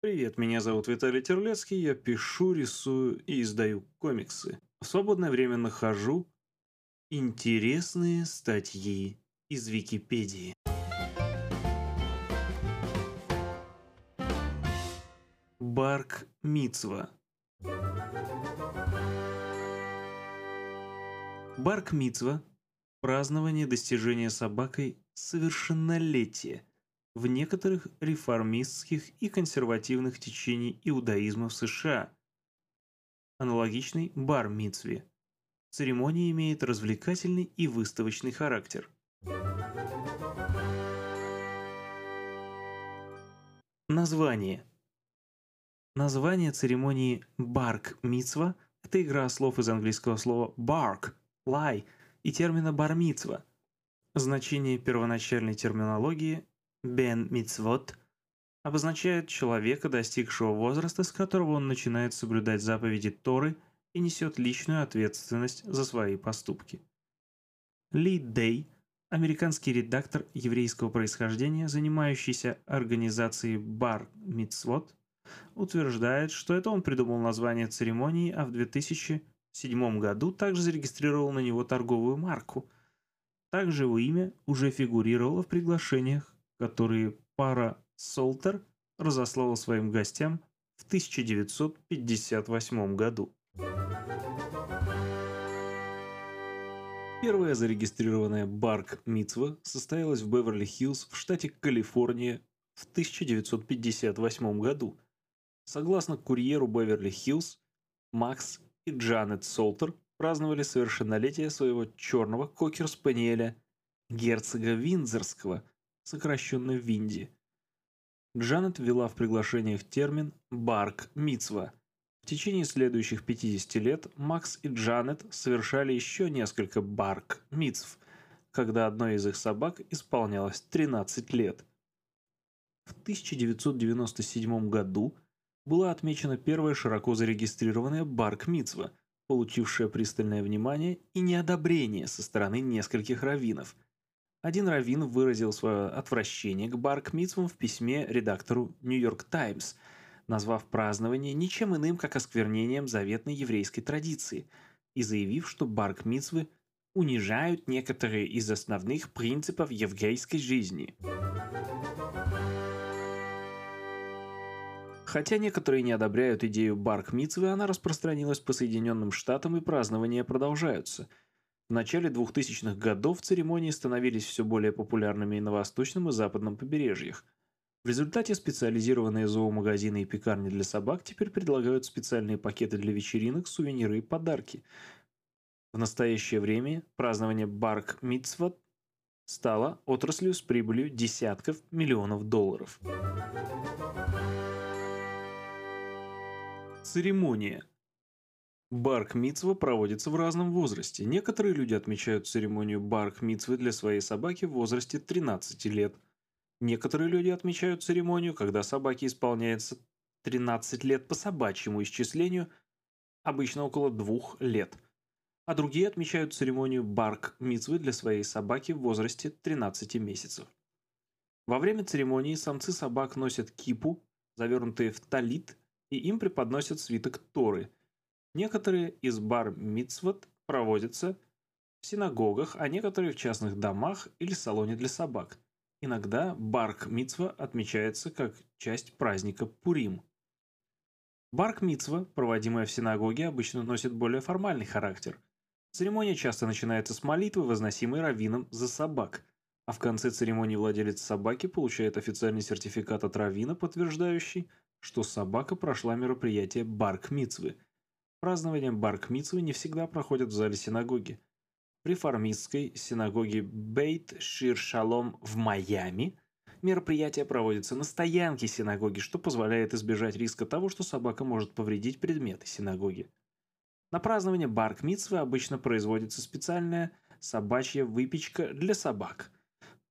Привет, меня зовут Виталий Терлецкий, я пишу, рисую и издаю комиксы. В свободное время нахожу интересные статьи из Википедии. Барк Мицва Барк Мицва – празднование достижения собакой совершеннолетия в некоторых реформистских и консервативных течений иудаизма в США. Аналогичный бар-мицве. Церемония имеет развлекательный и выставочный характер. Название. Название церемонии барк-мицва – это игра слов из английского слова bark – лай и термина бар-мицва. Значение первоначальной терминологии Бен Мицвот обозначает человека, достигшего возраста, с которого он начинает соблюдать заповеди Торы и несет личную ответственность за свои поступки. Ли Дэй, американский редактор еврейского происхождения, занимающийся организацией Бар Мицвот, утверждает, что это он придумал название церемонии, а в 2007 году также зарегистрировал на него торговую марку. Также его имя уже фигурировало в приглашениях которые пара Солтер разослала своим гостям в 1958 году. Первая зарегистрированная Барк Мицва состоялась в Беверли-Хиллз в штате Калифорния в 1958 году. Согласно курьеру Беверли-Хиллз, Макс и Джанет Солтер праздновали совершеннолетие своего черного кокер-спаниеля герцога Виндзорского – сокращенно Винди. Джанет ввела в приглашениях термин «барк мицва». В течение следующих 50 лет Макс и Джанет совершали еще несколько барк мицв, когда одной из их собак исполнялось 13 лет. В 1997 году была отмечена первая широко зарегистрированная барк мицва, получившая пристальное внимание и неодобрение со стороны нескольких раввинов – один раввин выразил свое отвращение к барк-митцвам в письме редактору «Нью-Йорк Таймс», назвав празднование ничем иным, как осквернением заветной еврейской традиции, и заявив, что барк-митцвы унижают некоторые из основных принципов еврейской жизни. Хотя некоторые не одобряют идею барк-митцвы, она распространилась по Соединенным Штатам и празднования продолжаются – в начале 2000-х годов церемонии становились все более популярными и на восточном и западном побережьях. В результате специализированные зоомагазины и пекарни для собак теперь предлагают специальные пакеты для вечеринок, сувениры и подарки. В настоящее время празднование Барк Митцвот стало отраслью с прибылью десятков миллионов долларов. Церемония – Барк-мицва проводится в разном возрасте. Некоторые люди отмечают церемонию барк-мицвы для своей собаки в возрасте 13 лет. Некоторые люди отмечают церемонию, когда собаке исполняется 13 лет по собачьему исчислению, обычно около двух лет. А другие отмечают церемонию барк-мицвы для своей собаки в возрасте 13 месяцев. Во время церемонии самцы собак носят кипу, завернутые в талит, и им преподносят свиток Торы – Некоторые из бар-мицвот проводятся в синагогах, а некоторые в частных домах или салоне для собак. Иногда барк-мицва отмечается как часть праздника Пурим. Барк-мицва, проводимая в синагоге, обычно носит более формальный характер. Церемония часто начинается с молитвы, возносимой раввином за собак, а в конце церемонии владелец собаки получает официальный сертификат от раввина, подтверждающий, что собака прошла мероприятие барк-мицвы – Празднование Барк-Мицвы не всегда проходит в зале синагоги. При формистской синагоге Бейт Шир Шалом в Майами мероприятие проводится на стоянке синагоги, что позволяет избежать риска того, что собака может повредить предметы синагоги. На празднование Барк-Мицвы обычно производится специальная собачья выпечка для собак –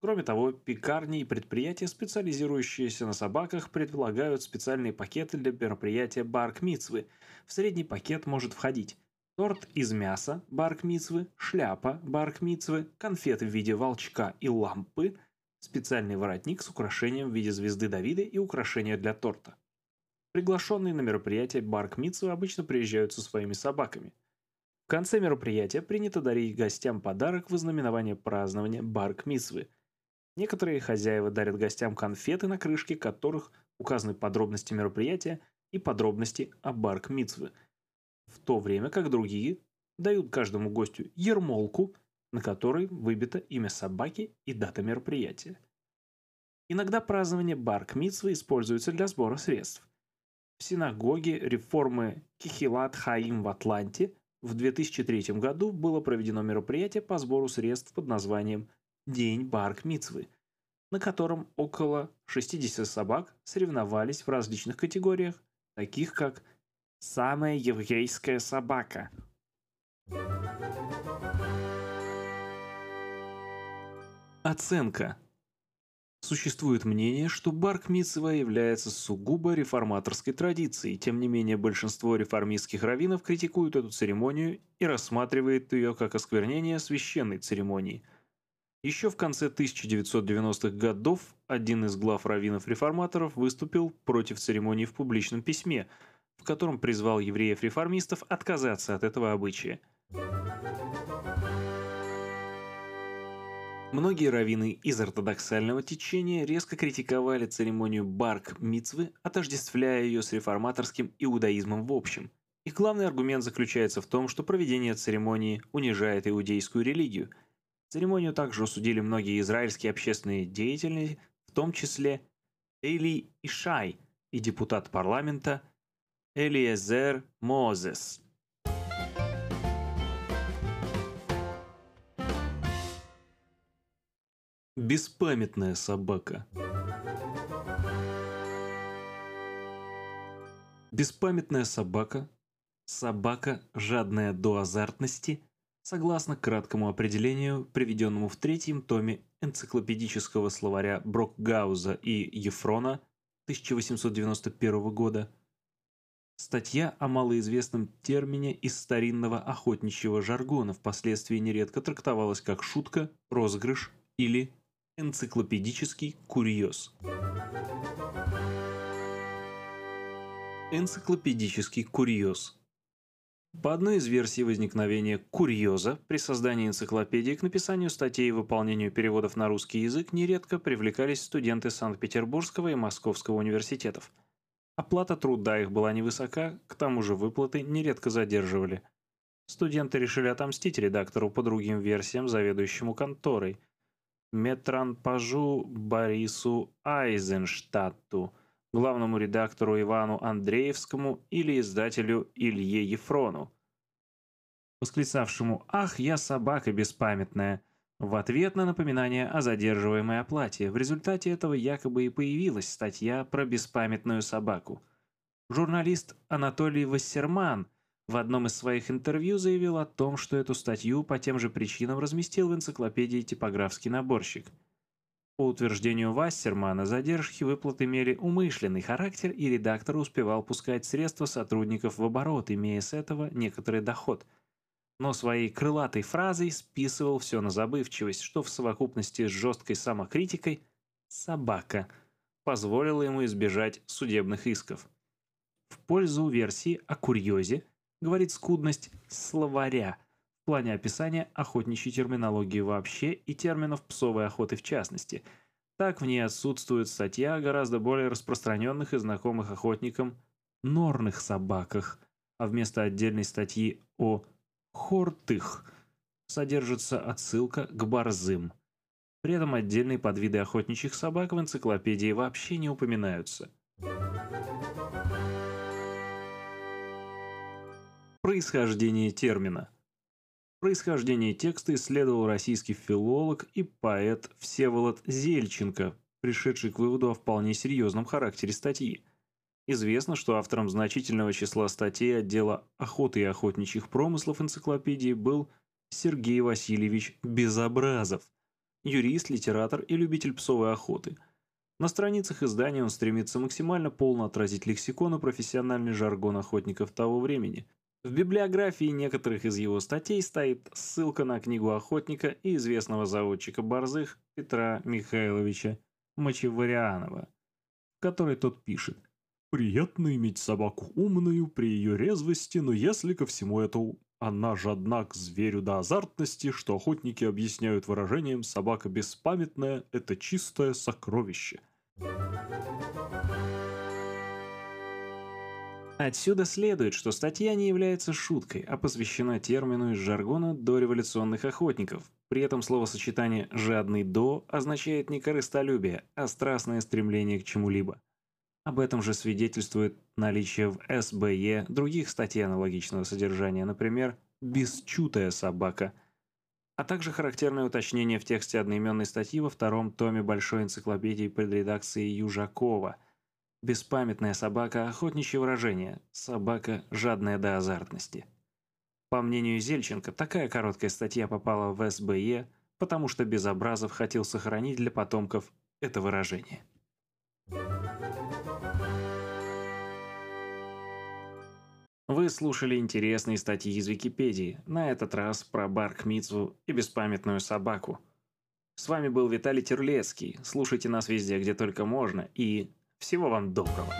Кроме того, пекарни и предприятия, специализирующиеся на собаках, предлагают специальные пакеты для мероприятия барк-мицвы. В средний пакет может входить торт из мяса барк-мицвы, шляпа барк-мицвы, конфеты в виде волчка и лампы, специальный воротник с украшением в виде звезды Давида и украшения для торта. Приглашенные на мероприятие Барк обычно приезжают со своими собаками. В конце мероприятия принято дарить гостям подарок в ознаменование празднования Барк Митсвы. Некоторые хозяева дарят гостям конфеты, на крышке которых указаны подробности мероприятия и подробности о Барк Митсвы, в то время как другие дают каждому гостю ермолку, на которой выбито имя собаки и дата мероприятия. Иногда празднование Барк-Митсвы используется для сбора средств. В синагоге реформы Кихилат Хаим в Атланте в 2003 году было проведено мероприятие по сбору средств под названием «День Барк-Митсвы», на котором около 60 собак соревновались в различных категориях, таких как «Самая еврейская собака», Оценка. Существует мнение, что Барк Митцева является сугубо реформаторской традицией, тем не менее большинство реформистских раввинов критикуют эту церемонию и рассматривают ее как осквернение священной церемонии. Еще в конце 1990-х годов один из глав раввинов-реформаторов выступил против церемонии в публичном письме, в котором призвал евреев-реформистов отказаться от этого обычая – Многие раввины из ортодоксального течения резко критиковали церемонию Барк-Мицвы, отождествляя ее с реформаторским иудаизмом в общем. Их главный аргумент заключается в том, что проведение церемонии унижает иудейскую религию. Церемонию также осудили многие израильские общественные деятели, в том числе Эли Ишай и депутат парламента Элиезер Мозес – Беспамятная собака. Беспамятная собака – собака, жадная до азартности, согласно краткому определению, приведенному в третьем томе энциклопедического словаря Брокгауза и Ефрона 1891 года, статья о малоизвестном термине из старинного охотничьего жаргона впоследствии нередко трактовалась как шутка, розыгрыш или Энциклопедический курьез. Энциклопедический курьез. По одной из версий возникновения курьеза при создании энциклопедии к написанию статей и выполнению переводов на русский язык нередко привлекались студенты Санкт-Петербургского и Московского университетов. Оплата труда их была невысока, к тому же выплаты нередко задерживали. Студенты решили отомстить редактору по другим версиям, заведующему конторой – Метранпажу Борису Айзенштадту, главному редактору Ивану Андреевскому или издателю Илье Ефрону, восклицавшему «Ах, я собака беспамятная!» в ответ на напоминание о задерживаемой оплате. В результате этого якобы и появилась статья про беспамятную собаку. Журналист Анатолий Вассерман – в одном из своих интервью заявил о том, что эту статью по тем же причинам разместил в энциклопедии типографский наборщик. По утверждению Вассермана, задержки выплат имели умышленный характер, и редактор успевал пускать средства сотрудников в оборот, имея с этого некоторый доход. Но своей крылатой фразой списывал все на забывчивость, что в совокупности с жесткой самокритикой «собака» позволило ему избежать судебных исков. В пользу версии о курьезе – говорит скудность словаря в плане описания охотничьей терминологии вообще и терминов псовой охоты в частности. Так в ней отсутствует статья о гораздо более распространенных и знакомых охотникам норных собаках, а вместо отдельной статьи о хортых содержится отсылка к борзым. При этом отдельные подвиды охотничьих собак в энциклопедии вообще не упоминаются. Происхождение термина. Происхождение текста исследовал российский филолог и поэт Всеволод Зельченко, пришедший к выводу о вполне серьезном характере статьи. Известно, что автором значительного числа статей отдела охоты и охотничьих промыслов энциклопедии был Сергей Васильевич Безобразов, юрист, литератор и любитель псовой охоты. На страницах издания он стремится максимально полно отразить лексикон и профессиональный жаргон охотников того времени – в библиографии некоторых из его статей стоит ссылка на книгу охотника и известного заводчика борзых Петра Михайловича Мочеварианова, в которой тот пишет Приятно иметь собаку умную при ее резвости, но если ко всему этому она жадна к зверю до азартности, что охотники объясняют выражением «собака беспамятная – это чистое сокровище». Отсюда следует, что статья не является шуткой, а посвящена термину из жаргона дореволюционных охотников. При этом словосочетание «жадный до» означает не корыстолюбие, а страстное стремление к чему-либо. Об этом же свидетельствует наличие в СБЕ других статей аналогичного содержания, например, «бесчутая собака», а также характерное уточнение в тексте одноименной статьи во втором томе Большой энциклопедии под редакцией Южакова – Беспамятная собака – охотничье выражение, собака – жадная до азартности. По мнению Зельченко, такая короткая статья попала в СБЕ, потому что Безобразов хотел сохранить для потомков это выражение. Вы слушали интересные статьи из Википедии, на этот раз про Барк-Митсу и беспамятную собаку. С вами был Виталий Терлецкий. Слушайте нас везде, где только можно, и всего вам доброго.